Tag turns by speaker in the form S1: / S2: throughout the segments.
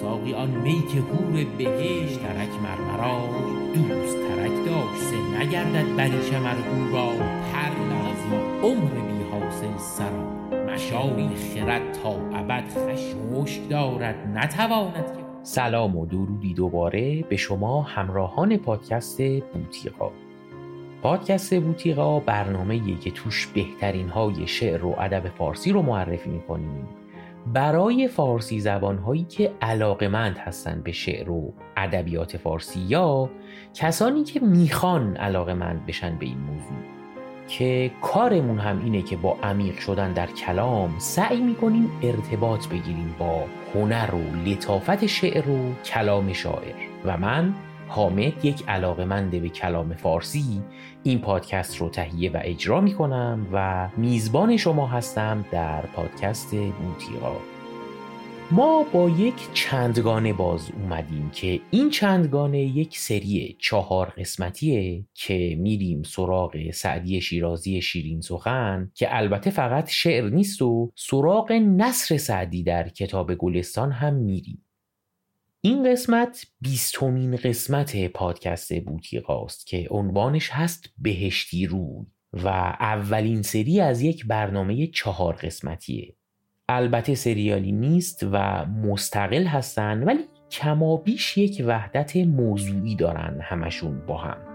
S1: ساقی آن می که هور بهشت ترک مرمرا دوست ترک داشت سه نگردد بریش مرگو را هر لحظه عمر بی حاصل سرا. مشاری خرد تا ابد خشمشک دارد نتواند که
S2: سلام و درودی دوباره به شما همراهان پادکست بوتیقا. پادکست بوتیقا برنامه که توش بهترین های شعر و ادب فارسی رو معرفی می‌کنیم. برای فارسی زبان هایی که علاقمند هستند به شعر و ادبیات فارسی یا کسانی که می‌خوان علاقمند بشن به این موضوع که کارمون هم اینه که با عمیق شدن در کلام سعی می‌کنیم ارتباط بگیریم با هنر و لطافت شعر و کلام شاعر. و من حامد یک علاقمنده به کلام فارسی این پادکست رو تهیه و اجرا می کنم و میزبان شما هستم در پادکست بوتیقا ما با یک چندگانه باز اومدیم که این چندگانه یک سری چهار قسمتیه که میریم سراغ سعدی شیرازی شیرین سخن که البته فقط شعر نیست و سراغ نصر سعدی در کتاب گلستان هم میریم. این قسمت بیستمین قسمت پادکست بوتیقاست که عنوانش هست بهشتی روی و اولین سری از یک برنامه چهار قسمتیه. البته سریالی نیست و مستقل هستن ولی کمابیش یک وحدت موضوعی دارن همشون با هم.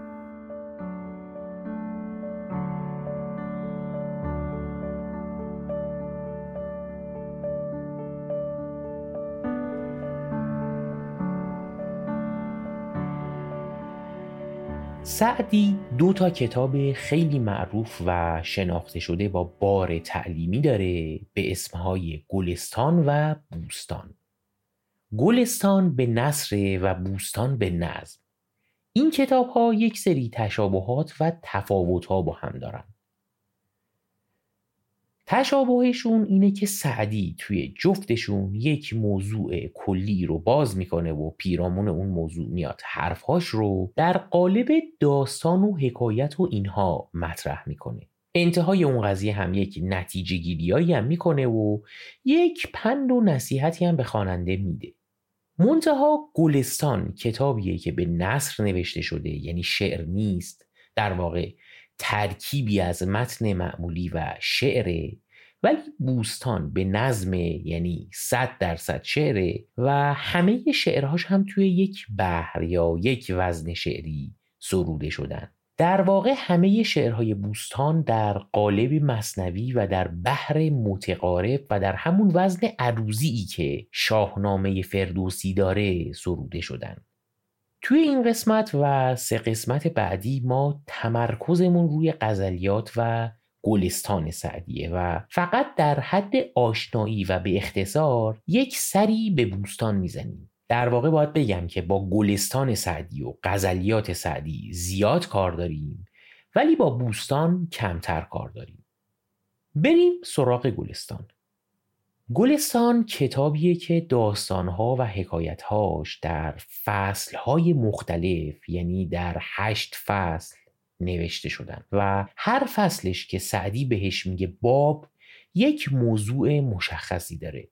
S2: سعدی دو تا کتاب خیلی معروف و شناخته شده با بار تعلیمی داره به اسمهای گلستان و بوستان. گلستان به نصر و بوستان به نظم. این کتاب ها یک سری تشابهات و تفاوت ها با هم دارن. تشابهشون اینه که سعدی توی جفتشون یک موضوع کلی رو باز می‌کنه و پیرامون اون موضوع میاد حرفهاش رو در قالب داستان و حکایت و اینها مطرح می‌کنه. انتهای اون قضیه هم یک نتیجه گیریایی هم می‌کنه و یک پند و نصیحتی هم به خواننده میده. منتها گلستان کتابیه که به نصر نوشته شده یعنی شعر نیست در واقع ترکیبی از متن معمولی و شعره ولی بوستان به نظم یعنی صد درصد شعره و همه شعرهاش هم توی یک بحر یا یک وزن شعری سروده شدن. در واقع همه شعرهای بوستان در قالب مصنوی و در بحر متقارب و در همون وزن عروضی که شاهنامه فردوسی داره سروده شدن. توی این قسمت و سه قسمت بعدی ما تمرکزمون روی غزلیات و گلستان سعدیه و فقط در حد آشنایی و به اختصار یک سری به بوستان می‌زنیم. در واقع باید بگم که با گلستان سعدی و غزلیات سعدی زیاد کار داریم ولی با بوستان کمتر کار داریم. بریم سراغ گلستان. گلستان کتابیه که داستانها و حکایتهاش در فصلهای مختلف یعنی در هشت فصل نوشته شدن و هر فصلش که سعدی بهش میگه باب یک موضوع مشخصی داره.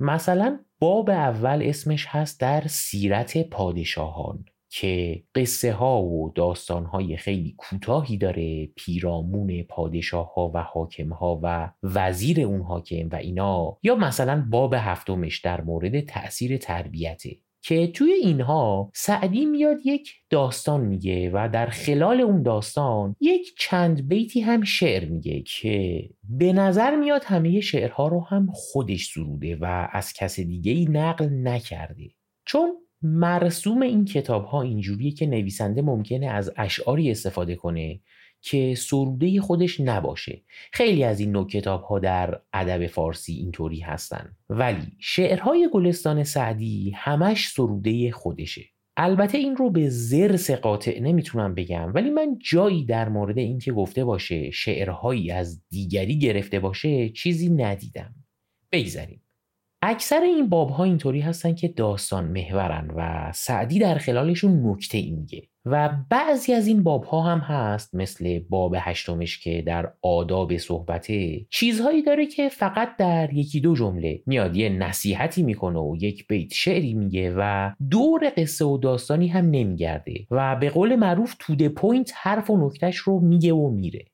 S2: مثلا باب اول اسمش هست در سیرت پادشاهان. که قصه ها و داستان های خیلی کوتاهی داره پیرامون پادشاه ها و حاکم ها و وزیر اون حاکم و اینا یا مثلا باب هفتمش در مورد تأثیر تربیته که توی اینها سعدی میاد یک داستان میگه و در خلال اون داستان یک چند بیتی هم شعر میگه که به نظر میاد همه شعرها رو هم خودش سروده و از کس دیگه ای نقل نکرده. چون مرسوم این کتاب ها اینجوریه که نویسنده ممکنه از اشعاری استفاده کنه که سروده خودش نباشه. خیلی از این نوع کتاب ها در ادب فارسی اینطوری هستن. ولی شعرهای گلستان سعدی همش سروده خودشه. البته این رو به ضرس قاطع نمی‌تونم بگم ولی من جایی در مورد اینکه گفته باشه شعرهایی از دیگری گرفته باشه چیزی ندیدم. بگذریم اکثر این باب ها اینطوری هستن که داستان محورن و سعدی در خلالشون نکته ای میگه و بعضی از این باب ها هم هست مثل باب هشتمش که در آداب صحبته. چیزهایی داره که فقط در یکی دو جمله میاد یه نصیحتی می‌کنه و یک بیت شعری میگه و دور قصه و داستانی هم نمیگرده و به قول معروف to the point حرف و نکتش رو میگه و میره.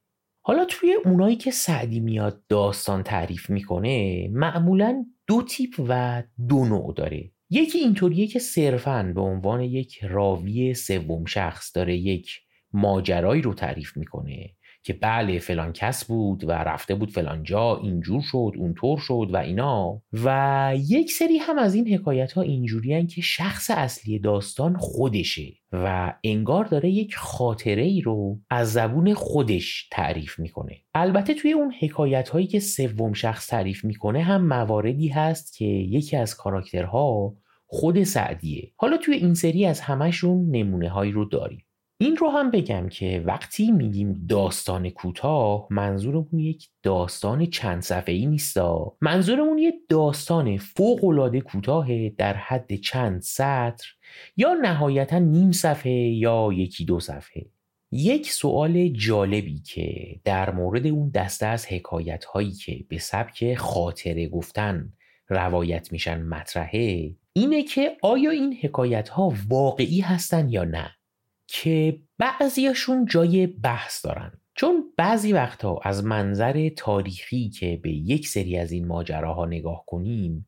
S2: حالا توی اونایی که سعدی میاد داستان تعریف می‌کنه معمولا دو تیپ و دو نوع داره. یکی اینطوریه که صرفا به عنوان یک راوی سوم شخص داره یک ماجرایی رو تعریف می‌کنه. که بله فلان کس بود و رفته بود فلان جا اینجور شد اونطور شد و اینا. و یک سری هم از این حکایت ها اینجوری که شخص اصلی داستان خودشه و انگار داره یک خاطره ای رو از زبون خودش تعریف می‌کنه. البته توی اون حکایت هایی که سوم شخص تعریف می‌کنه هم مواردی هست که یکی از کاراکترها خود سعدیه. حالا توی این سری از همشون نمونه هایی رو داریم. این رو هم بگم که وقتی میگیم داستان کوتاه منظورمون یک داستان چند صفحه ای نیستا. منظورمون یک داستان فوق العاده کوتاه در حد چند سطر یا نهایتا نیم صفحه یا یکی دو صفحه. یک سوال جالبی که در مورد اون دسته از حکایت هایی که به سبک خاطره گفتن روایت میشن مطرحه اینه که آیا این حکایت ها واقعی هستن یا نه؟ که بعضیاشون جای بحث دارن. چون بعضی وقتها از منظر تاریخی که به یک سری از این ماجراها نگاه کنیم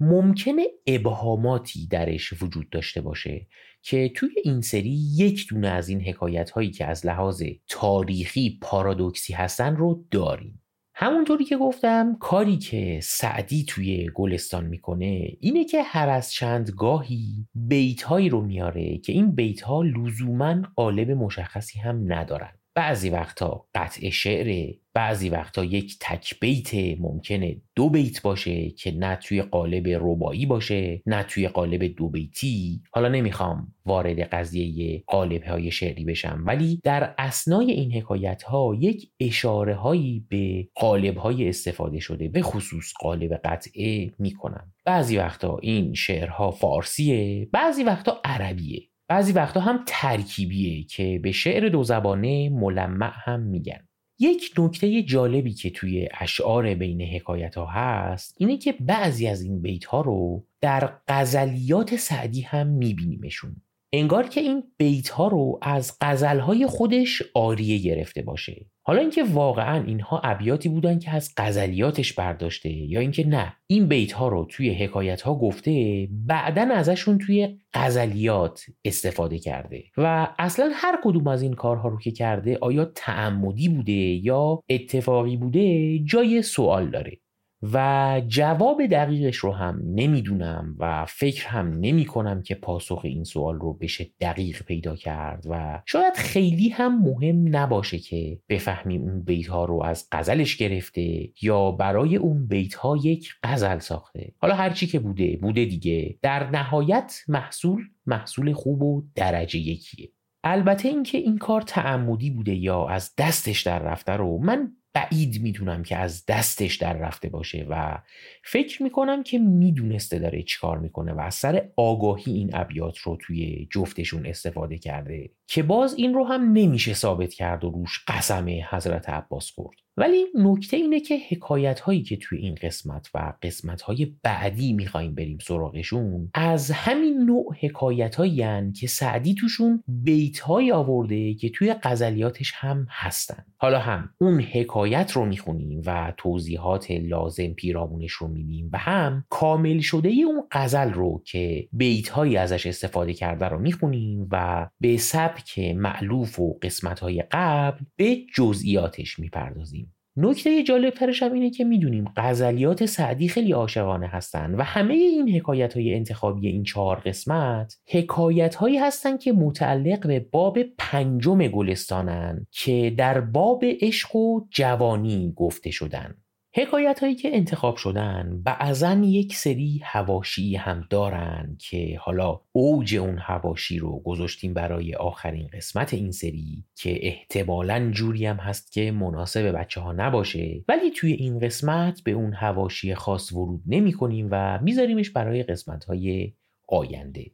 S2: ممکنه ابهاماتی درش وجود داشته باشه که توی این سری یک دونه از این حکایت هایی که از لحاظ تاریخی پارادوکسی هستن رو داریم. همونطوری که گفتم کاری که سعدی توی گلستان می‌کنه اینه که هر از چند گاهی بیت هایی رو میاره که این بیت ها لزوما قالب مشخصی هم ندارن. بعضی وقتا قطع شعره بعضی وقتا یک تک بیت ممکنه دو بیت باشه که نه توی قالب ربایی باشه نه توی قالب دو بیتی. حالا نمی‌خوام وارد قضیه قالب های شعری بشم ولی در اسنای این حکایت ها یک اشاره هایی به قالب های استفاده شده به خصوص قالب قطعه می‌کنم. بعضی وقتا این شعرها فارسیه بعضی وقتا عربیه. بعضی وقتا هم ترکیبیه که به شعر دو زبانه ملمع هم میگن. یک نکته جالبی که توی اشعار بین حکایت ها هست اینه که بعضی از این بیت ها رو در غزلیات سعدی هم میبینیمشون. انگار که این بیت ها رو از غزل های خودش آریه گرفته باشه. حالا اینکه واقعا اینها ابیاتی بودن که از غزلیاتش برداشته یا اینکه نه این بیت ها رو توی حکایت ها گفته بعدا ازشون توی غزلیات استفاده کرده. و اصلا هر کدوم از این کارها رو که کرده آیا تعمدی بوده یا اتفاقی بوده جای سوال داره. و جواب دقیقش رو هم نمی‌دونم و فکر هم نمی کنم که پاسخ این سوال رو بشه دقیق پیدا کرد و شاید خیلی هم مهم نباشه که بفهمیم اون بیت ها رو از غزلش گرفته یا برای اون بیت ها یک غزل ساخته. حالا هرچی که بوده بوده دیگه. در نهایت محصول محصول خوب و درجه یکیه. البته اینکه این کار تعمدی بوده یا از دستش در رفته رو من بعید می‌دونم که از دستش در رفته باشه و فکر می‌کنم که می‌دونسته داره چیکار می‌کنه و از سر آگاهی این ابیات رو توی جفتشون استفاده کرده. که باز این رو هم نمیشه ثابت کرد و روش قسم حضرت عباس خورد. ولی نکته اینه که حکایت هایی که توی این قسمت و قسمت های بعدی می‌خوایم بریم سراغشون از همین نوع حکایت هایی که سعدی توشون بیت های آورده که توی غزلیاتش هم هستن. حالا هم اون حکایت رو می‌خونیم و توضیحات لازم پیرامونش رو می‌بینیم و هم کامل شده اون غزل رو که بیت هایی ازش استفاده کرده رو می‌خونیم و به سبک معلوف و قسمت های قبل به جزئیاتش می‌پردازیم. نکته جالب هم اینه که می‌دونیم غزلیات سعدی خیلی عاشقانه هستن و همه این حکایت های انتخابی این چهار قسمت حکایت هایی هستن که متعلق به باب پنجم گلستانن که در باب عشق و جوانی گفته شدن. حکایت هایی که انتخاب شدن بعضا یک سری هواشی هم دارن که حالا اوج اون هواشی رو گذاشتیم برای آخرین قسمت این سری که احتمالا جوری هم هست که مناسب بچه ها نباشه. ولی توی این قسمت به اون هواشی خاص ورود نمی کنیم و میذاریمش برای قسمت های آینده.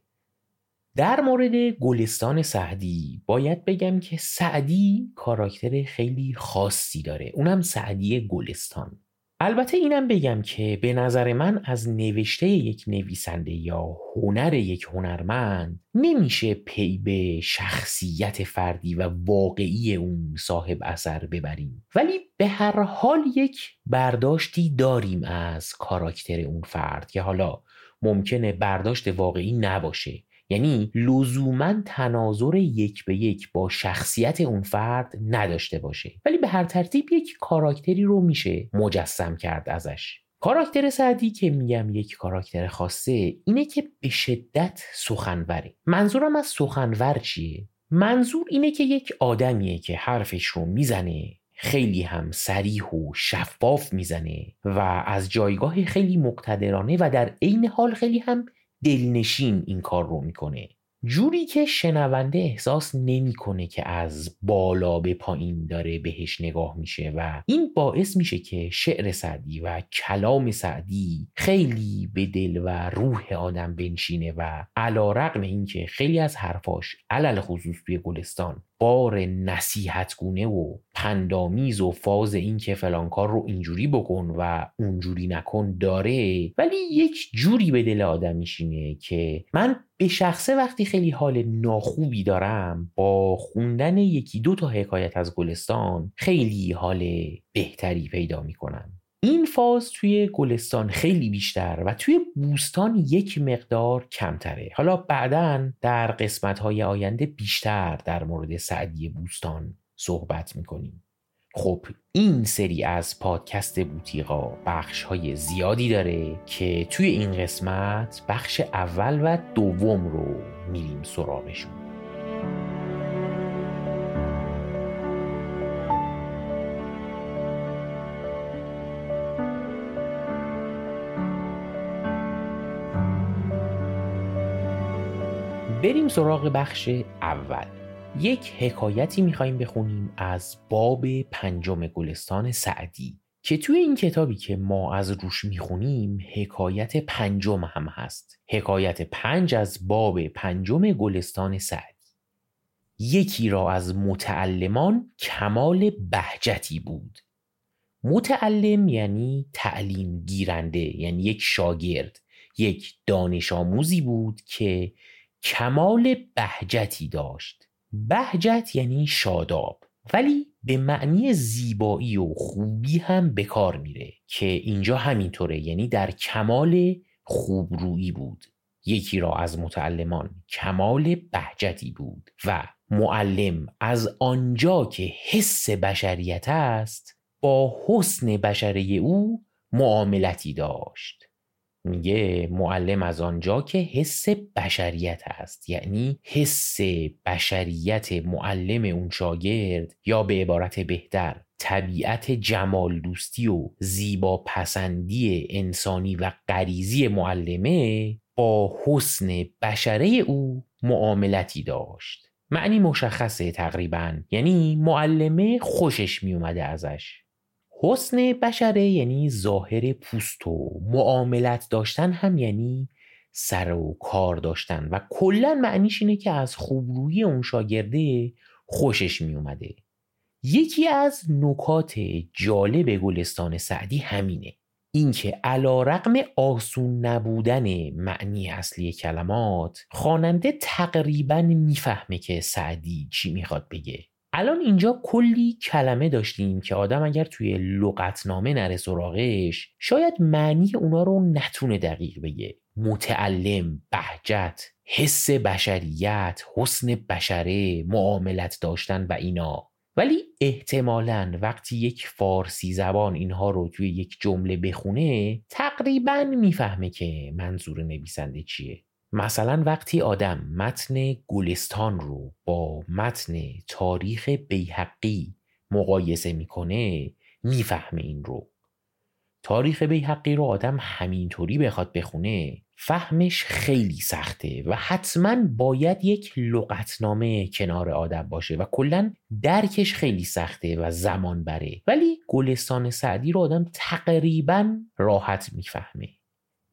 S2: در مورد گلستان سعدی باید بگم که سعدی کاراکتر خیلی خاصی داره. اونم سعدی گلستان. البته اینم بگم که به نظر من از نوشته یک نویسنده یا هنر یک هنرمند نمیشه پی به شخصیت فردی و واقعی اون صاحب اثر ببریم. ولی به هر حال یک برداشتی داریم از کاراکتر اون فرد که حالا ممکنه برداشت واقعی نباشه. یعنی لزوما تناظر یک به یک با شخصیت اون فرد نداشته باشه. ولی به هر ترتیب یک کاراکتری رو میشه مجسم کرد ازش. کاراکتر سعدی که میگم یک کاراکتر خاصه اینه که به شدت سخنوره. منظورم از سخنور چیه؟ منظور اینه که یک آدمیه که حرفش رو می‌زنه خیلی هم سریح و شفاف می‌زنه و از جایگاه خیلی مقتدرانه و در عین حال خیلی هم دلنشین این کار رو می‌کنه. جوری که شنونده احساس نمی‌کنه که از بالا به پایین داره بهش نگاه میشه و این باعث میشه که شعر سعدی و کلام سعدی خیلی به دل و روح آدم بنشینه و علا رقم اینکه خیلی از حرفاش علل خصوص توی گلستان بار نصیحتگونه و پندامیز و فاز این که فلان کار رو اینجوری بکن و اونجوری نکن داره ولی یک جوری به دل آدم میشینه که من به شخصه وقتی خیلی حال ناخوبی دارم با خوندن یکی دو تا حکایت از گلستان خیلی حال بهتری پیدا می‌کنم. این فاز توی گلستان خیلی بیشتر و توی بوستان یک مقدار کمتره. حالا بعدا در قسمت های آینده بیشتر در مورد سعدی بوستان صحبت می‌کنیم. خب این سری از پادکست بوتیقا بخش های زیادی داره که توی این قسمت بخش اول و دوم رو میریم سراغشون. بریم سراغ بخش اول. یک حکایتی میخواییم بخونیم از باب پنجم گلستان سعدی که توی این کتابی که ما از روش می‌خونیم حکایت پنجم هم هست. حکایت پنج از باب پنجم گلستان سعدی. یکی را از متعلمان کمال بهجتی بود. متعلم یعنی تعلیم گیرنده یعنی یک شاگرد یک دانش آموزی بود که کمال بهجتی داشت. بهجت یعنی شاداب. ولی به معنی زیبایی و خوبی هم به کار میره که اینجا همینطوره یعنی در کمال خوبرویی بود. یکی را از متعلمان کمال بهجتی بود و معلم از آنجا که حس بشریت است با حسن بشره او معاملتی داشت. میگه معلم از آنجا که حس بشریت هست یعنی حس بشریت معلم اون شاگرد یا به عبارت بهتر طبیعت جمال دوستی و زیبا پسندی انسانی و غریزی معلمه با حسن بشره او معاملتی داشت. معنی مشخصه تقریبا. یعنی معلمه خوشش می اومده ازش. حسن بشره یعنی ظاهر پوست و معاملت داشتن هم یعنی سر و کار داشتن و کلا معنیش اینه که از خوبرویی اون شاگرده خوشش می اومده یکی از نکات جالب گلستان سعدی همینه. اینکه علا رقم آسون نبودن معنی اصلی کلمات خواننده تقریبا می‌فهمه که سعدی چی می‌خواد بگه. الان اینجا کلی کلمه داشتیم که آدم اگر توی لغتنامه نره سراغش شاید معنی اونا رو نتونه دقیق بگه. متعلم، بهجت، حس بشریت، حسن بشره، معاملت داشتن و اینا. ولی احتمالا وقتی یک فارسی زبان اینها رو توی یک جمله بخونه تقریبا می‌فهمه که منظور نویسنده چیه. مثلا وقتی آدم متن گلستان رو با متن تاریخ بیحقی مقایسه می‌کنه می‌فهمه این رو. تاریخ بیحقی رو آدم همینطوری بخواد بخونه فهمش خیلی سخته و حتما باید یک لغتنامه کنار آدم باشه و کلا درکش خیلی سخته و زمان بره. ولی گلستان سعدی رو آدم تقریبا راحت می‌فهمه.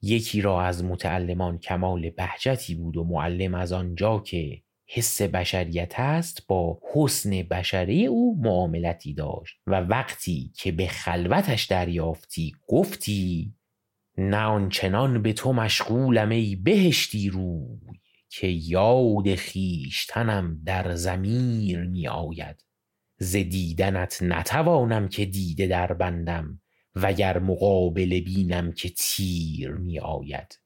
S2: یکی را از متعلمان کمال بهجتی بود و معلم از آنجا که حس بشریت است با حسن بشره او معاملتی داشت و وقتی که به خلوتش دریافتی گفتی نه آنچنان به تو مشغولم ای بهشتی روی که یاد خیشتنم در زمیر می آید ز دیدنت نتوانم که دیده در بندم. وگر مقابل بینم که تیر می آید.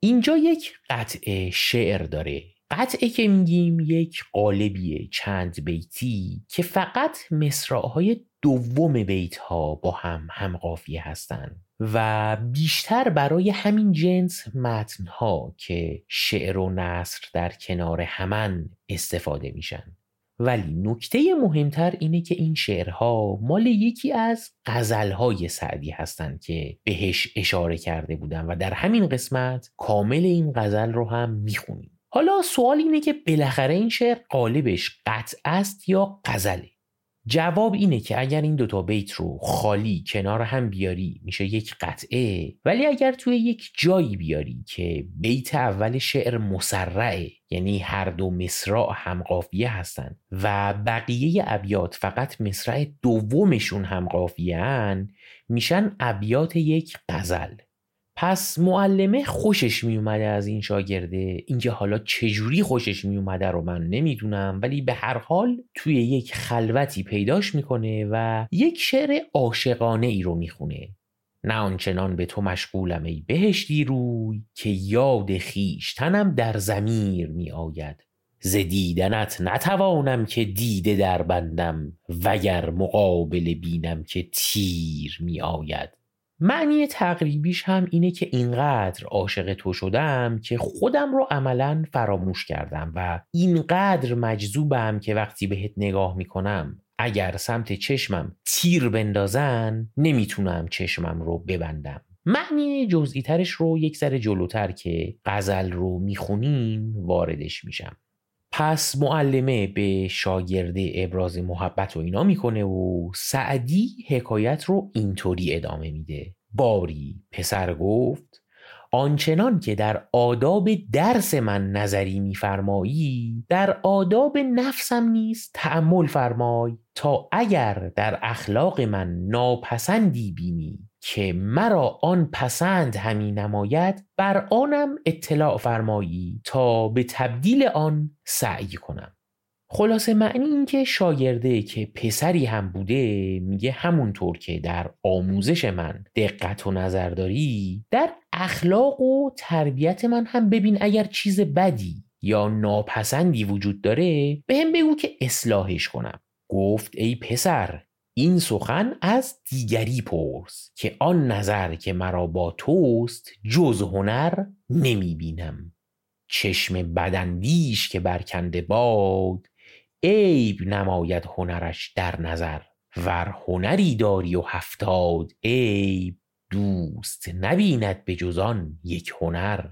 S2: اینجا یک قطع شعر داره. قطعه که میگیم یک قالبیه چند بیتی که فقط مصرعهای دوم بیت ها با هم هم قافیه هستند و بیشتر برای همین جنس متن ها که شعر و نصر در کنار همن استفاده میشن. ولی نکته مهمتر اینه که این شعرها مال یکی از غزلهای سعدی هستند که بهش اشاره کرده بودن و در همین قسمت کامل این غزل رو هم می‌خونیم. حالا سوال اینه که بالاخره این شعر قالبش قطع است یا غزله؟ جواب اینه که اگر این دوتا بیت رو خالی کنار هم بیاری میشه یک قطعه. ولی اگر توی یک جایی بیاری که بیت اول شعر مسرعه یعنی هر دو مصرع هم قافیه هستن و بقیه ابیات فقط مصرع دومشون هم قافیه میشن ابیات یک غزل. پس معلمه خوشش می اومده از این شاگرده. اینکه حالا چجوری خوشش می اومده رو من نمی‌دونم ولی به هر حال توی یک خلوتی پیداش می‌کنه و یک شعر عاشقانه ای رو می‌خونه. نه آنچنان به تو مشغولم ای بهشتی روی که یاد خیشتنم در زمیر می آید ز دیدنت نتوانم که دیده در بندم وگر مقابل بینم که تیر می آید معنی تقریبیش هم اینه که اینقدر عاشق تو شدم که خودم رو عملا فراموش کردم و اینقدر مجذوبم که وقتی بهت نگاه می‌کنم اگر سمت چشمم تیر بندازن نمی‌تونم چشمم رو ببندم. معنی جزئی ترش رو یک ذره جلوتر که غزل رو می‌خونیم واردش میشم. پس معلمه به شاگرده ابراز محبت و اینا می‌کنه و سعدی حکایت رو اینطوری ادامه میده. باری پسر گفت آنچنان که در آداب درس من نظری میفرمایی در آداب نفسم نیست تعمل فرمای تا اگر در اخلاق من ناپسندی بینی. که مرا آن پسند همی نماید بر آنم اطلاع فرمایی تا به تبدیل آن سعی کنم. خلاصه معنی این که شاگرده که پسری هم بوده میگه همونطور که در آموزش من دقت و نظر داری در اخلاق و تربیت من هم ببین اگر چیز بدی یا ناپسندی وجود داره به هم بگو که اصلاحش کنم. گفت ای پسر این سخن از دیگری پرس که آن نظر که مرا با توست جز هنر نمی بینم. چشم بدندیش که برکنده باد عیب نماید هنرش در نظر. ور هنری داری و هفتاد عیب دوست نبیند به جزان یک هنر.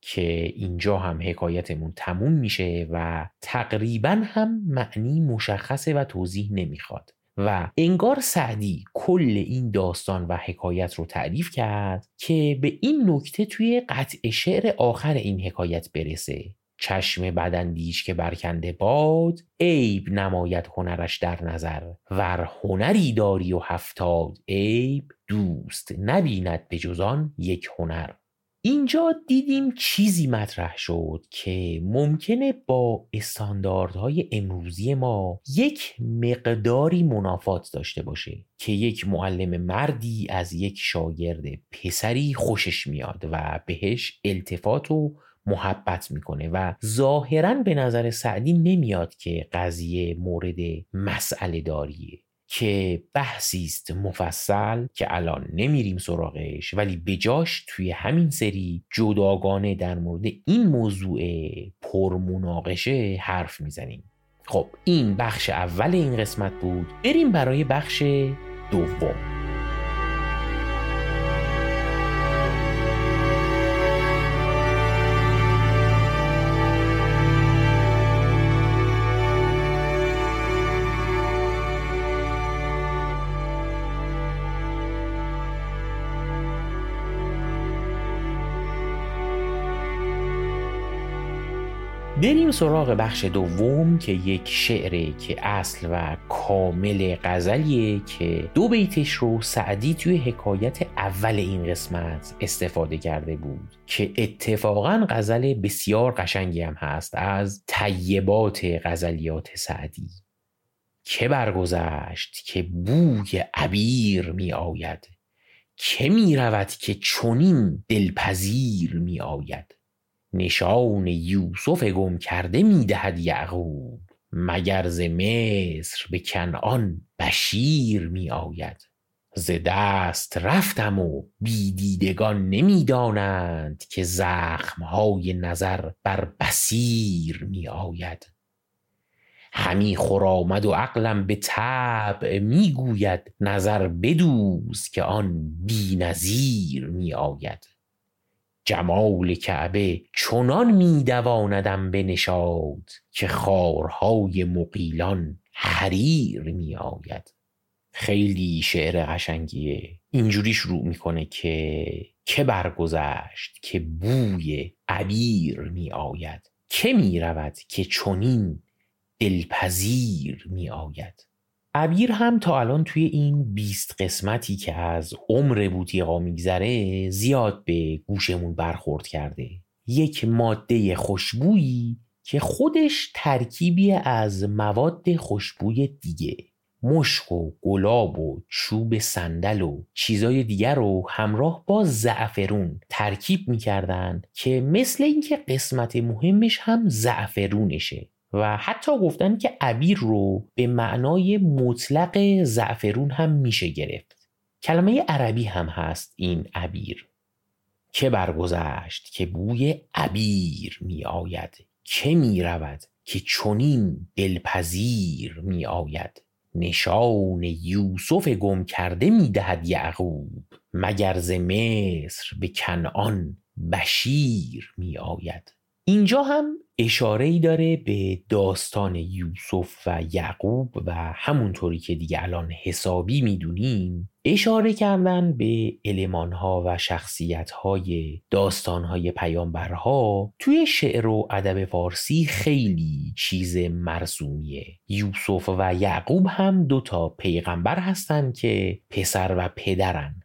S2: که اینجا هم حکایتمون تموم میشه و تقریبا هم معنی مشخصه و توضیح نمی‌خواد. و انگار سعدی کل این داستان و حکایت رو تعریف کرد که به این نکته توی قطع شعر آخر این حکایت برسه. چشم بدندیش که برکنده باد عیب نماید هنرش در نظر. ور هنری داری و هفتاد عیب دوست نبیند به جزان یک هنر. اینجا دیدیم چیزی مطرح شد که ممکنه با استانداردهای امروزی ما یک مقداری منافات داشته باشه که یک معلم مردی از یک شاگرد پسری خوشش میاد و بهش التفات و محبت می‌کنه و ظاهرا به نظر سعدی نمیاد که قضیه مورد مسئله داریه. که بحثی است مفصل که الان نمیریم سراغش ولی بجاش توی همین سری جداگانه در مورد این موضوع پرمناقشه حرف می‌زنیم. خب این بخش اول این قسمت بود. بریم برای بخش دوم. بریم سراغ بخش دوم که یک شعره که اصل و کامل غزلیه که دو بیتش رو سعدی توی حکایت اول این قسمت استفاده کرده بود که اتفاقا غزل بسیار قشنگی هم هست از طیبات غزلیات سعدی. که برگذشت که بوی عبیر می آید که می رود که چنین دلپذیر می آید. نشان یوسف گم کرده می دهد یعقوب مگر ز مصر به کنعان بشیر می آید. ز دست رفتم و بیدیدگان نمی‌دانند که زخمهای نظر بر بسیر می آید. همی خرامد و عقلم به طبع می‌گوید نظر بدوز که آن بینظیر می آید. جمال کعبه چنان میدواندم به نشاد که خارهای مقیلان حریر می آید. خیلی شعر قشنگیه. اینجوری شروع می‌کنه که که برگذشت که بوی عبیر می آید. که می رود که چنین دلپذیر می آید. عبیر هم تا الان توی این بیست قسمتی که از عمر بوتیقا میگذره زیاد به گوشمون برخورد کرده. یک ماده خوشبویی که خودش ترکیبی از مواد خوشبوی دیگه. مشک و گلاب و چوب صندل و چیزای دیگر رو همراه با زعفرون ترکیب می‌کردن که مثل اینکه قسمت مهمش هم زعفرونشه. و حتی گفتن که عبیر رو به معنای مطلق زعفرون هم میشه گرفت. کلمه عربی هم هست این عبیر. که برگذشت که بوی عبیر می آید که می رود که چنین دلپذیر می آید نشان یوسف گم کرده می دهد یعقوب مگر ز مصر به کنعان بشیر می آید اینجا هم اشاره ای داره به داستان یوسف و یعقوب و همونطوری که دیگه الان حسابی می‌دونیم اشاره کردن به ها و شخصیت های داستان های پیامبرها توی شعر و ادب فارسی خیلی چیز مرسومیه. یوسف و یعقوب هم دو تا پیغمبر هستن که پسر و پدرن.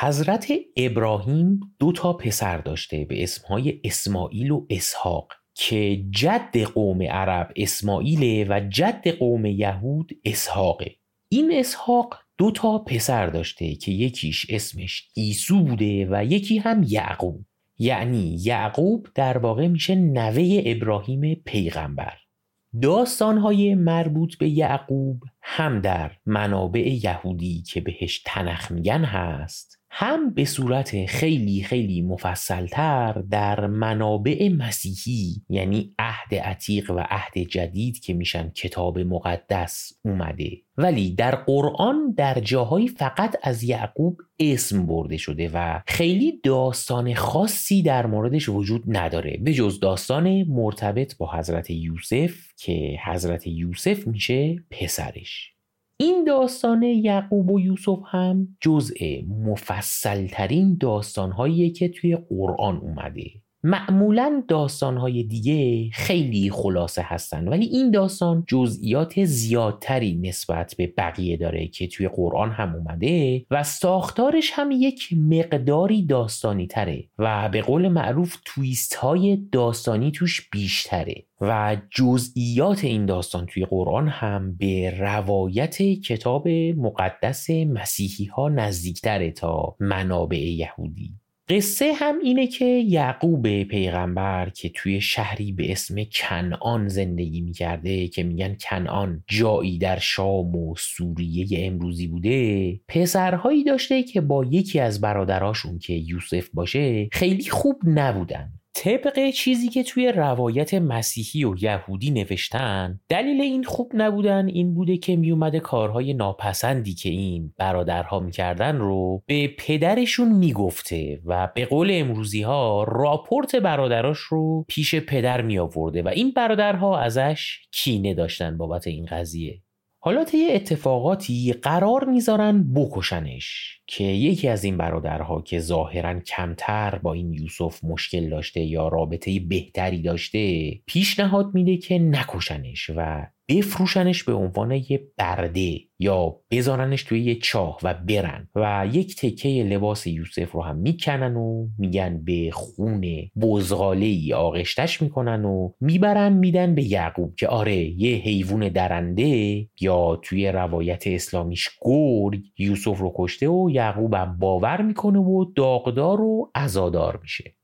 S2: حضرت ابراهیم دو تا پسر داشته به اسمهای اسماعیل و اسحاق که جد قوم عرب اسماعیل و جد قوم یهود اسحاقه. این اسحاق دو تا پسر داشته که یکیش اسمش ایسو بوده و یکی هم یعقوب. یعنی یعقوب در واقع میشه نوه ابراهیم پیغمبر. داستانهای مربوط به یعقوب هم در منابع یهودی که بهش تنخ میگن هست. هم به صورت خیلی خیلی مفصلتر در منابع مسیحی یعنی عهد عتیق و عهد جدید که میشن کتاب مقدس اومده. ولی در قرآن در جاهایی فقط از یعقوب اسم برده شده و خیلی داستان خاصی در موردش وجود نداره. به جز داستان مرتبط با حضرت یوسف که حضرت یوسف میشه پسرش. این داستان یعقوب و یوسف هم جزء مفصلترین داستانهایی که توی قرآن اومده. معمولا داستانهای دیگه خیلی خلاصه هستن ولی این داستان جزئیات زیادتری نسبت به بقیه داره که توی قرآن هم اومده و ساختارش هم یک مقداری داستانی تره و به قول معروف تویست های داستانی توش بیشتره و جزئیات این داستان توی قرآن هم به روایت کتاب مقدس مسیحی ها نزدیکتره تا منابع یهودی. قصه هم اینه که یعقوب پیغمبر که توی شهری به اسم کنعان زندگی می‌کرده که میگن کنعان جایی در شام و سوریه امروزی بوده پسرهایی داشته که با یکی از برادراشون که یوسف باشه خیلی خوب نبودن. طبق چیزی که توی روایت مسیحی و یهودی نوشتن دلیل این خوب نبودن این بوده که میومده کارهای ناپسندی که این برادرها می‌کردن رو به پدرشون می‌گفته و به قول امروزی ها راپورت برادراش رو پیش پدر می آورده و این برادرها ازش کینه داشتن بابت این قضیه. حالا طی اتفاقاتی قرار می‌ذارن بکشنش. که یکی از این برادرها که ظاهرا کمتر با این یوسف مشکل داشته یا رابطه بهتری داشته پیشنهاد میده که نکشنش و بفروشنش به عنوان یه برده یا بذارنش توی یه چاه و برن و یک تکه لباس یوسف رو هم می‌کنن و میگن به خون بزغاله ای آغشتش می‌کنن و می‌برن میدن به یعقوب که آره یه حیوان درنده یا توی روایت اسلامیش گرگ یوسف رو کشته و یعقوب هم باور می‌کنه و داغدار و ازادار میشه.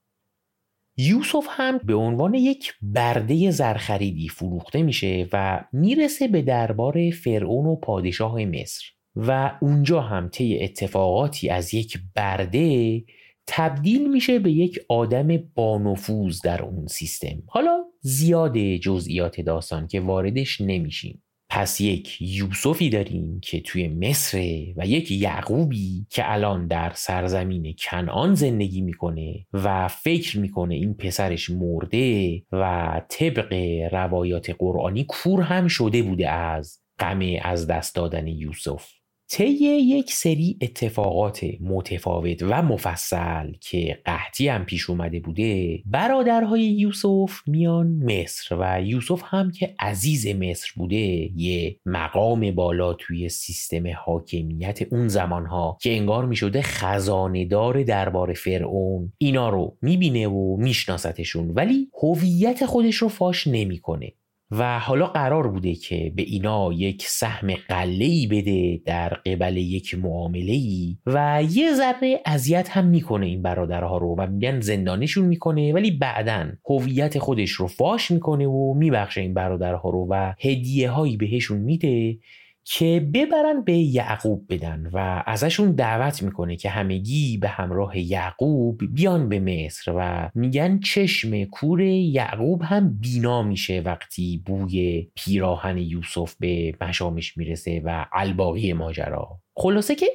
S2: یوسف هم به عنوان یک برده زرخریدی فروخته میشه و می‌رسه به دربار فرعون و پادشاه مصر و اونجا هم طی اتفاقاتی از یک برده تبدیل میشه به یک آدم بانفوذ در اون سیستم. حالا زیاد جزئیات داستان که واردش نمیشیم. پس یک یوسفی داریم که توی مصر و یک یعقوبی که الان در سرزمین کنعان زندگی می‌کنه و فکر می‌کنه این پسرش مرده و طبق روایات قرآنی کور هم شده بوده از غم از دست دادن یوسف. طی یک سری اتفاقات متفاوت و مفصل که قحطی هم پیش اومده بوده برادرهای یوسف میان مصر و یوسف هم که عزیز مصر بوده یه مقام بالا توی سیستم حاکمیت اون زمانها که انگار می‌شده خزاندار دربار فرعون اینا رو می‌بینه و میشناستشون ولی هویت خودش رو فاش نمی‌کنه. و حالا قرار بوده که به اینا یک سهم قله‌ای بده در قبل یک معامله ای و یه ذره اذیت هم می‌کنه این برادرها رو و میگن زندانشون می‌کنه ولی بعدا هویت خودش رو فاش می‌کنه و میبخشه این برادرها رو و هدیه هایی بهشون میده که ببرن به یعقوب بدن و ازشون دعوت می‌کنه که همگی به همراه یعقوب بیان به مصر و میگن چشم کور یعقوب هم بینا میشه وقتی بوی پیراهن یوسف به مشامش می‌رسه و الباقی ماجرا. خلاصه که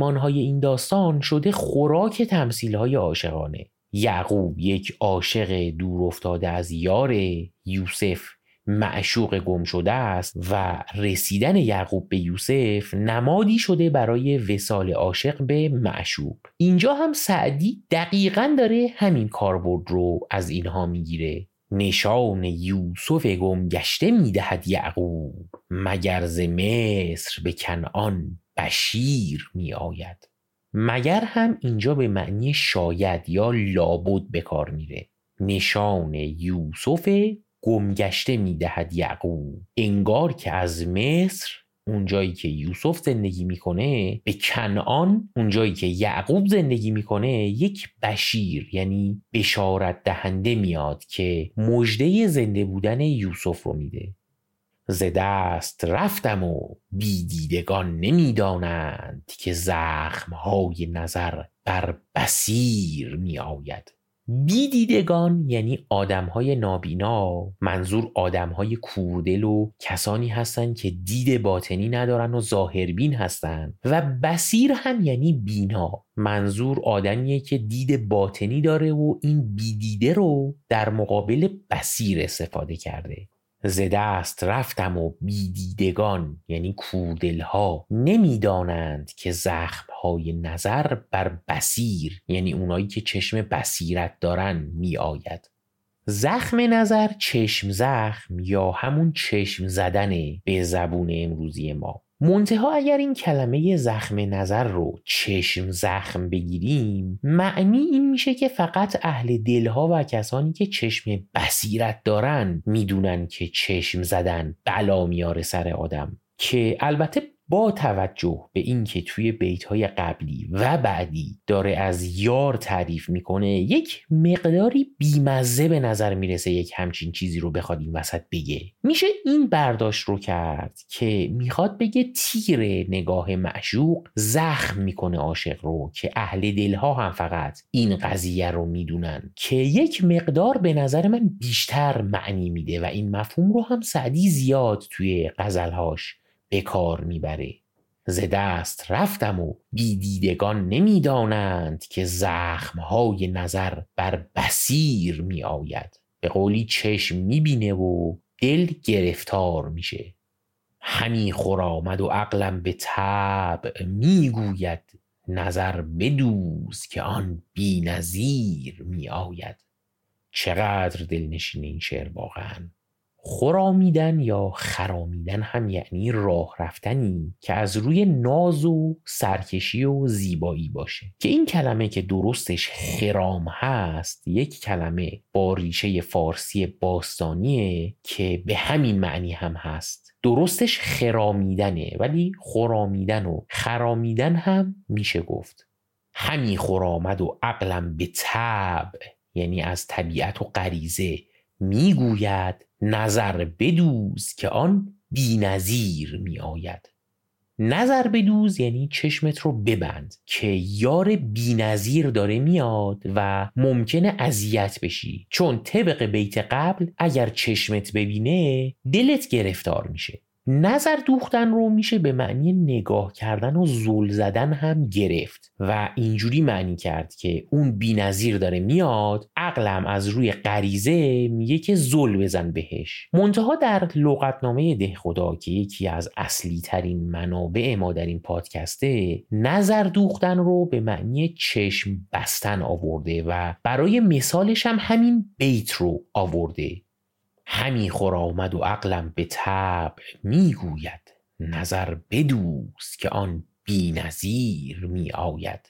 S2: های این داستان شده خوراک های عاشقانه. یعقوب یک عاشق دور افتاده از یار یوسف معشوق گم شده است و رسیدن یعقوب به یوسف نمادی شده برای وسال عاشق به معشوق. اینجا هم سعدی دقیقا داره همین کاربرد رو از اینها می‌گیره. نشان یوسف گم گشته می‌دهد یعقوب مگر ز مصر به کنعان بشیر میآید. مگر هم اینجا به معنی شاید یا لابد به کار میره. نشان یوسف گمگشته می‌دهد یعقوب. انگار که از مصر اونجایی که یوسف زندگی می‌کنه به کنعان اونجایی که یعقوب زندگی می‌کنه یک بشیر یعنی بشارت دهنده میاد که مژده زنده بودن یوسف رو میده. ز دست رفتم و بیدیدگان نمی‌دانند که زخمهای نظر بر بسیر می آید بیدیدگان یعنی آدم های نابینا. منظور آدم های کوردل و کسانی هستند که دید باطنی ندارن و ظاهربین هستند و بسیر هم یعنی بینا. منظور آدمیه که دید باطنی داره و این بیدیده رو در مقابل بسیر استفاده کرده. ز دست رفتم و بیدیدگان یعنی کوردلها نمی‌دانند که زخمهای نظر بر بسیر یعنی اونایی که چشم بسیرت دارن می آید زخم نظر چشم زخم یا همون چشم زدنه به زبون امروزی ما. منتها اگر این کلمه زخم نظر رو چشم زخم بگیریم معنی این میشه که فقط اهل دلها و کسانی که چشم بصیرت دارن می‌دونن که چشم زدن بلا میاره سر آدم. که البته با توجه به اینکه توی بیتهای قبلی و بعدی داره از یار تعریف می‌کنه یک مقداری بیمزه به نظر می‌رسه یک همچین چیزی رو بخواد این وسط بگه. میشه این برداشت رو کرد که می‌خواد بگه تیر نگاه معشوق زخم می‌کنه عاشق رو که اهل دلها هم فقط این قضیه رو می‌دونن که یک مقدار به نظر من بیشتر معنی میده و این مفهوم رو هم سعدی زیاد توی غزلهاش به کار می‌بره. ز دست رفتم و بیدیدگان نمی‌دانند که زخمهای نظر بر بسیر می آید به قولی چشم می‌بینه و دل گرفتار میشه. همی خورامد و عقلم به طبع می‌گوید نظر بدوز که آن بی نظیر می آید چقدر دلنشین این شعر واقعا! خرامیدن یا خرامیدن هم یعنی راه رفتنی که از روی ناز و سرکشی و زیبایی باشه. که این کلمه که درستش خرام هست یک کلمه با ریشه فارسی باستانیه که به همین معنی هم هست. درستش خرامیدنه ولی خرامیدن و خرامیدن هم میشه گفت. همی خرامد و عقلم به طبع یعنی از طبیعت و غریزه می‌گوید نظر بدوز که آن بینظیر می آید نظر بدوز یعنی چشمت رو ببند که یار بینظیر داره میاد و ممکنه اذیت بشی. چون طبق بیت قبل اگر چشمت ببینه دلت گرفتار میشه. نظر دوختن رو میشه به معنی نگاه کردن و زل زدن هم گرفت و اینجوری معنی کرد که اون بینظیر داره میاد عقلم از روی غریزه میگه که زل بزن بهش. منتها در لغتنامه ده خدا که یکی از اصلی ترین منابع ما در این پادکسته نظر دوختن رو به معنی چشم بستن آورده و برای مثالش هم همین بیت رو آورده. همی خرامد و عقلم به طبع می‌گوید. نظر بدوز که آن بینظیر می آید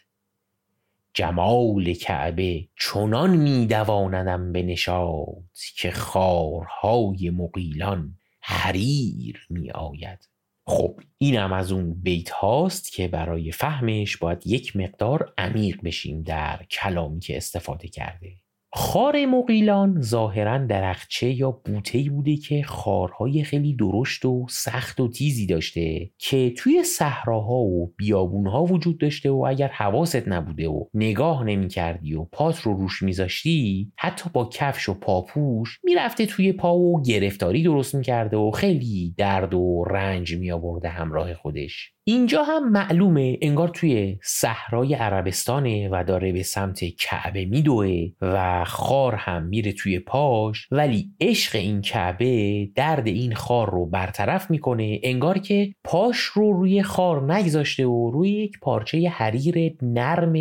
S2: جمال کعبه چنان می دوانندم به نشاط که خارهای مقیلان حریر می آید خب اینم از اون بیت هاست که برای فهمش باید یک مقدار عمیق بشیم در کلامی که استفاده کرده. خار مقیلان ظاهرا درخچه یا بوته بوده که خارهای خیلی درشت و سخت و تیزی داشته که توی صحراها و بیابونها وجود داشته و اگر حواست نبوده و نگاه نمی کردی و پات رو روش میذاشتی حتی با کفش و پاپوش می‌رفته توی پا و گرفتاری درست می‌کرده و خیلی درد و رنج می آورده همراه خودش. اینجا هم معلومه انگار توی صحرای عربستانه و داره به سمت کعبه میدوه و خار هم میره توی پاش. ولی عشق این کعبه درد این خار رو برطرف می‌کنه انگار که پاش رو روی خار نگذاشته و روی یک پارچه حریر نرم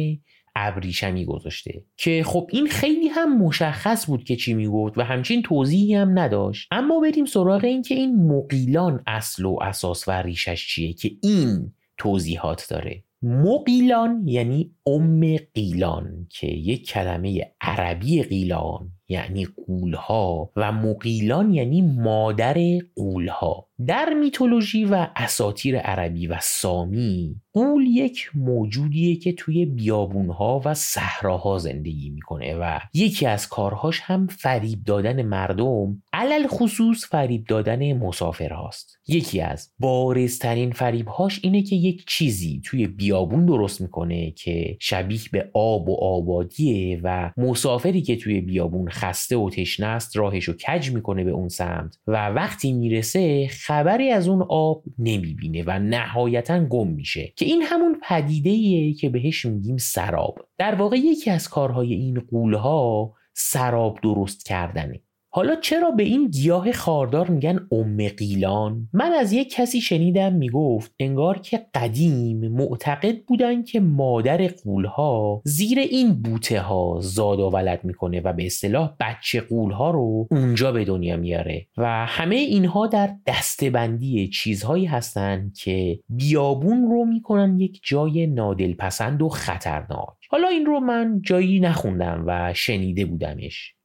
S2: ابریشمی گذاشته که خب این خیلی هم مشخص بود که چی می‌گفت و همچین توضیحی هم نداشت. اما بریم سراغ این که این مقیلان اصل و اساس و ریشش چیه که این توضیحات داره. مقیلان یعنی ام قیلان که یک کلمه عربی قیلان یعنی قولها و مقیلان یعنی مادر قولها. در میتولوژی و اساتیر عربی و سامی قول یک موجودیه که توی بیابونها و صحراها زندگی می‌کنه و یکی از کارهاش هم فریب دادن مردم علل خصوص فریب دادن مسافرهاست. یکی از بارزترین فریبهاش اینه که یک چیزی توی بیابون درست می‌کنه که شبیه به آب و آبادیه و مسافری که توی بیابون خسته و تشنه است راهش رو کج می‌کنه به اون سمت و وقتی می‌رسه خبری از اون آب نمی‌بینه و نهایتا گم میشه که این همون پدیده که بهش میگیم سراب. در واقع یکی از کارهای این قولها سراب درست کردنه. حالا چرا به این گیاه خاردار میگن ام قیلان؟ من از یک کسی شنیدم می‌گفت انگار که قدیم معتقد بودن که مادر قولها زیر این بوته ها زاد و ولد می‌کنه و به اصطلاح بچه قولها رو اونجا به دنیا میاره و همه اینها در دستبندی چیزهایی هستند که بیابون رو می‌کنن یک جای نادلپسند و خطرناک. حالا این رو من جایی نخوندم و شنیده بودمش.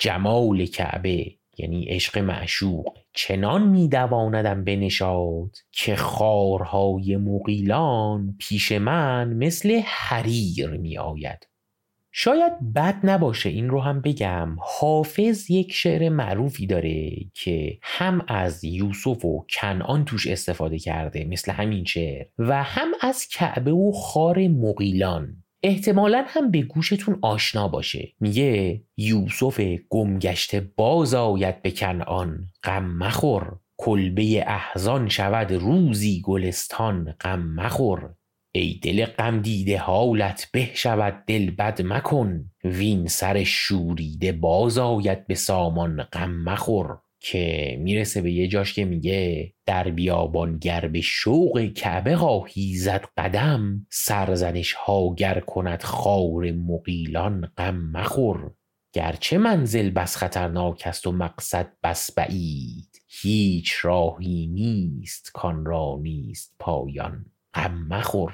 S2: جمال کعبه یعنی عشق معشوق چنان میدواندم بنشاد که خارهای مقیلان پیش من مثل حریر می آید شاید بد نباشه این رو هم بگم. حافظ یک شعر معروفی داره که هم از یوسف و کنعان توش استفاده کرده مثل همین شعر و هم از کعبه و خار مقیلان احتمالا هم به گوشتون آشنا باشه. میگه یوسف گمگشته باز آید به کنعان. غم مخور. کلبه احزان شود روزی گلستان. غم مخور. ای دل غم دیده حالت به شود دل بد مکن. وین سر شوریده باز آید به سامان. غم مخور. که می‌رسه به یه جاش که میگه در بیابان گر به شوق کعبه خواهی زد قدم سرزنش ها گر کند خار مقیلان غم مخور. گرچه منزل بس خطرناک است و مقصد بس بعید هیچ راهی نیست کان را نیست پایان غم مخور.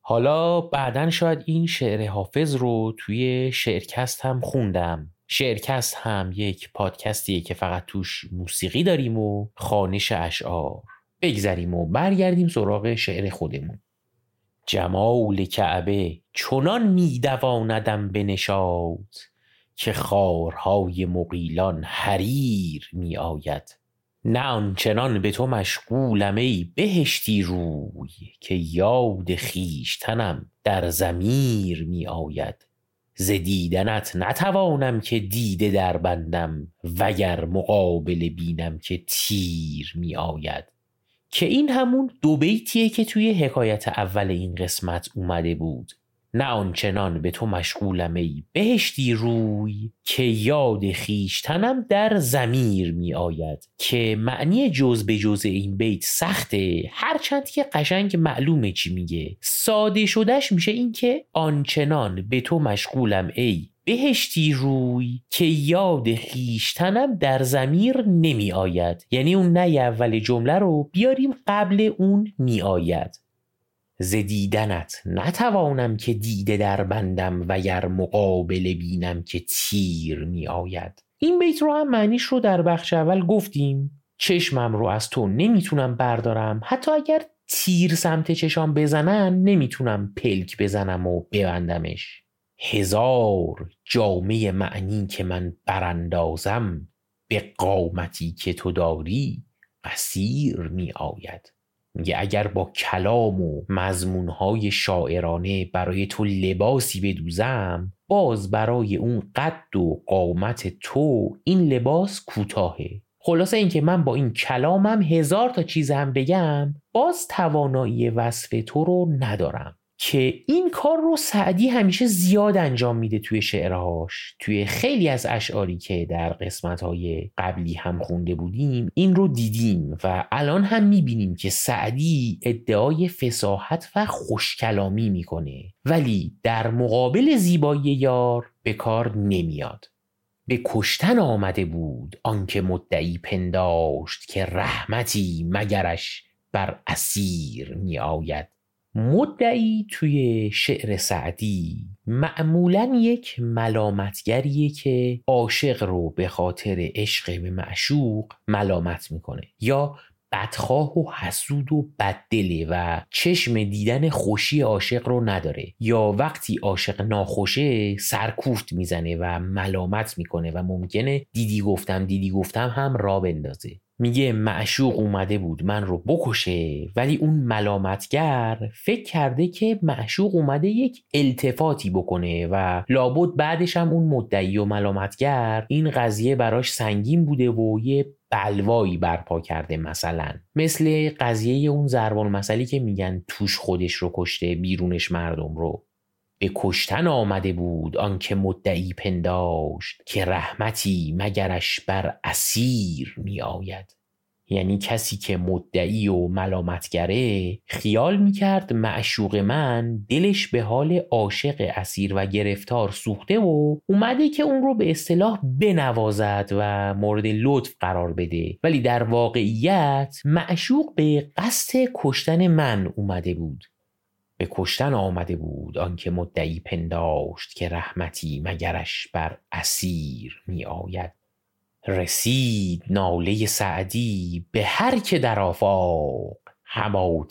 S2: حالا بعدا شاید این شعر حافظ رو توی شعرکست هم خوندم. شعرکست هم یک پادکستیه که فقط توش موسیقی داریم و خانش اشعار. بگذریم و برگردیم سراغ شعر خودمون. جمال کعبه چنان میدواندم به نشاد که خارهای مقیلان حریر می آید نه آنچنان به تو مشغولم ای بهشتی روی که یاد خیشتنم در زمیر می آید ز دیدنت نتوانم که دیده در بندم وگر مقابل بینم که تیر می آید که این همون دو بیتیه که توی حکایت اول این قسمت اومده بود. نه آنچنان به تو مشغولم ای بهشتی روی که یاد خیشتنم در زمیر می آید که معنی جز به جز این بیت سخته. هرچند که قشنگ معلومه چی میگه. ساده شدهش میشه این که آنچنان به تو مشغولم ای بهشتی روی که یاد خیشتنم در زمیر نمی آید. یعنی اون نه اول جمله رو بیاریم قبل اون می آید. ز دیدنت نتوانم که دیده در بندم وگر مقابل بینم که تیر می آید. این بیت رو هم معنیش رو در بخش اول گفتیم. چشمم رو از تو نمی‌تونم بردارم. حتی اگر تیر سمت چشام بزنن نمی‌تونم پلک بزنم و ببندمش. هزار جامعه معنی که من براندازم به قامتی که تو داری قصیر می آید. میگه اگر با کلام و مضمونهای شاعرانه برای تو لباسی بدوزم باز برای اون قد و قامت تو این لباس کوتاهه. خلاصه اینکه من با این کلامم هزار تا چیز هم بگم باز توانایی وصف تو رو ندارم. که این کار رو سعدی همیشه زیاد انجام میده توی شعرهاش. توی خیلی از اشعاری که در قسمت های قبلی هم خونده بودیم این رو دیدیم و الان هم می‌بینیم که سعدی ادعای فساحت و خوشکلامی می‌کنه. ولی در مقابل زیبایی یار به کار نمیاد. به کشتن آمده بود آنکه مدعی پنداشت که رحمتی مگرش بر اسیر می آید مدعی توی شعر سعدی. معمولا یک ملامتگریه که عاشق رو به خاطر عشق به معشوق ملامت می‌کنه یا بدخواه و حسود و بددله و چشم دیدن خوشی عاشق رو نداره یا وقتی عاشق ناخوشه سرکوفت می‌زنه و ملامت می‌کنه و ممکنه دیدی گفتم دیدی گفتم هم را بندازه. میگه معشوق اومده بود من رو بکشه ولی اون ملامتگر فکر کرده که معشوق اومده یک التفاتی بکنه و لابد بعدش هم اون مدعی و ملامتگر این قضیه براش سنگین بوده و یه بلوایی برپا کرده مثلا. مثل قضیه اون زربان مسئله که میگن توش خودش رو کشته بیرونش مردم رو. به کشتن آمده بود آنکه مدعی پنداشت که رحمتی مگرش بر اسیر می آید یعنی کسی که مدعی و ملامتگره خیال می‌کرد معشوق من دلش به حال عاشق اسیر و گرفتار سوخته و اومده که اون رو به اصطلاح بنوازد و مورد لطف قرار بده. ولی در واقعیت معشوق به قصد کشتن من اومده بود. به کشتن آمده بود آنکه مدعی پنداشت که رحمتی مگرش بر اسیر می آید رسید ناله سعدی به هر که در آفاق هم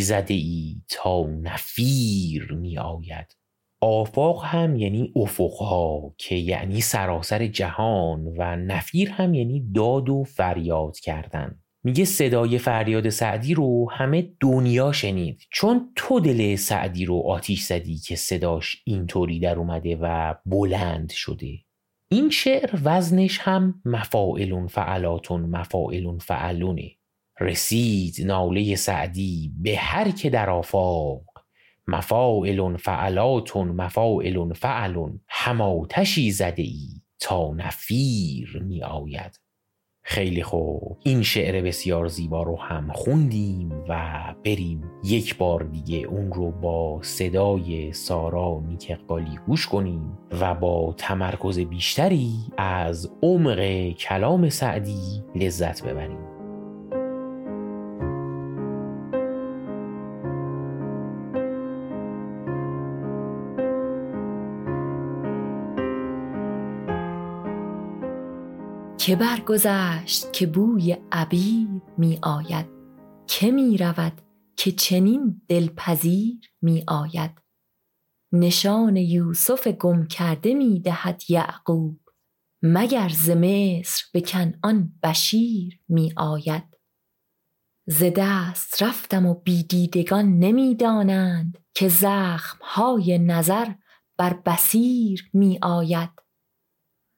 S2: زده ای تا نفیر می آید آفاق هم یعنی افقها که یعنی سراسر جهان و نفیر هم یعنی داد و فریاد کردن. میگه صدای فریاد سعدی رو همه دنیا شنید. چون تو دل سعدی رو آتیش زدی که صداش اینطوری در اومده و بلند شده. این شعر وزنش هم مفاعلون فعلاتون مفاعلون فعلونه. رسید ناله سعدی به هر که در آفاق. مفاعلون فعلاتون مفاعلون فعلون. هماتشی زده ای تا نفیر می آید. خیلی خوب این شعر بسیار زیبا رو هم خوندیم و بریم یک بار دیگه اون رو با صدای سارا نیک گوش کنیم و با تمرکز بیشتری از عمق کلام سعدی لذت ببریم.
S3: که برگذشت که بوی عبیر می آید. که می رود که چنین دلپذیر می آید. نشان یوسف گم کرده می دهد یعقوب مگر ز مصر به کنعان بشیر می آید. ز دست رفتم و بیدیدگان نمی دانند که زخم های نظر بر بسیر می آید.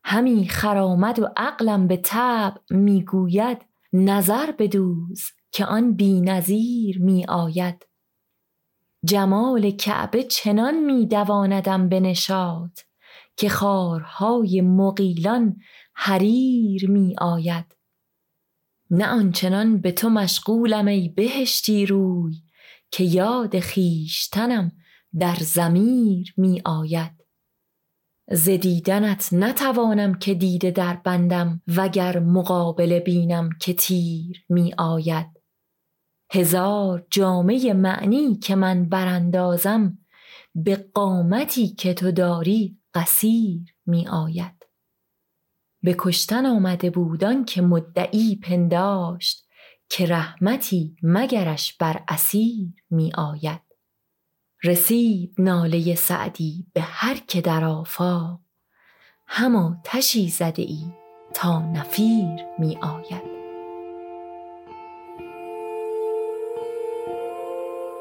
S3: همی خرامد و عقلم به تب می‌گوید نظر بدوز که آن بی نظیر می آید جمال کعبه چنان می دواندم به نشاط که خارهای مقیلان حریر می آید نه آنچنان به تو مشغولم ای بهشتی روی که یاد خیشتنم در زمیر می آید ز دیدنت نتوانم که دیده در بندم وگر مقابله بینم که تیر می آید. هزار جامه معنی که من براندازم به قامتی که تو داری قصیر می آید. به کشتن آمده بودان که مدعی پنداشت که رحمتی مگرش بر اسیر می آید. رسید ناله سعدی به هر که در آفاق. هما تشی زده ای تا نفیر می آید.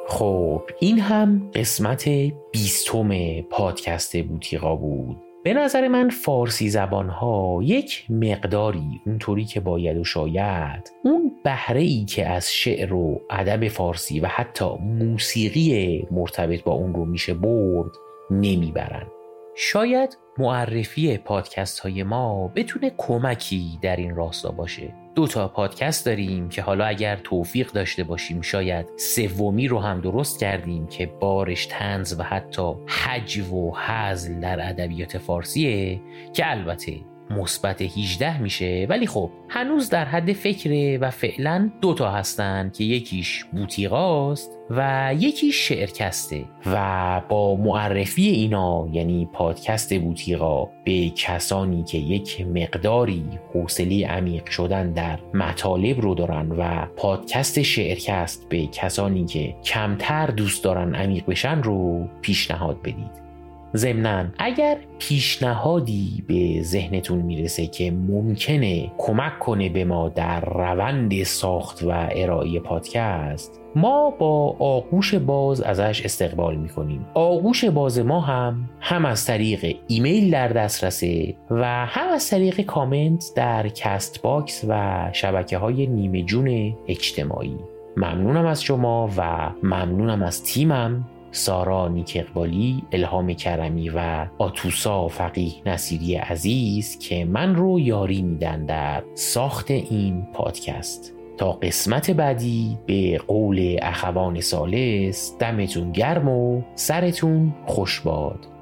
S2: خب این هم قسمت بیستم پادکست بوتیقا بود. به نظر من فارسی زبان ها یک مقداری اونطوری که باید و شاید اون بهره ای که از شعر و ادب فارسی و حتی موسیقی مرتبط با اون رو میشه برد نمی‌برن. شاید معرفی پادکست های ما بتونه کمکی در این راستا باشه. دو تا پادکست داریم که حالا اگر توفیق داشته باشیم شاید سومی رو هم درست کردیم که بارش تنز و حتی حجو و حزل در ادبیات فارسیه که البته مثبت 18 میشه ولی خب هنوز در حد فکره و فعلا دوتا هستن که یکیش بوتیقاست و یکی شعرکسته و با معرفی اینا یعنی پادکست بوتیقا به کسانی که یک مقداری حوصله عمیق شدن در مطالب رو دارن و پادکست شعرکست به کسانی که کمتر دوست دارن عمیق بشن رو پیشنهاد بدید. ضمنا اگر پیشنهادی به ذهنتون می‌رسه که ممکنه کمک کنه به ما در روند ساخت و ارائه پادکست ما با آغوش باز ازش استقبال می‌کنیم. آغوش باز ما هم هم از طریق ایمیل در دسترسه و هم از طریق کامنت در Castbox و شبکه های نیمه جون اجتماعی. ممنونم از شما و ممنونم از تیمم. سارا نیک اقبالی، الهام کرمی و آتوسا فقیه نصیری عزیز که من رو یاری میدن در ساخت این پادکست. تا قسمت بعدی به قول اخوان سالس دمتون گرم و سرتون خوش باد.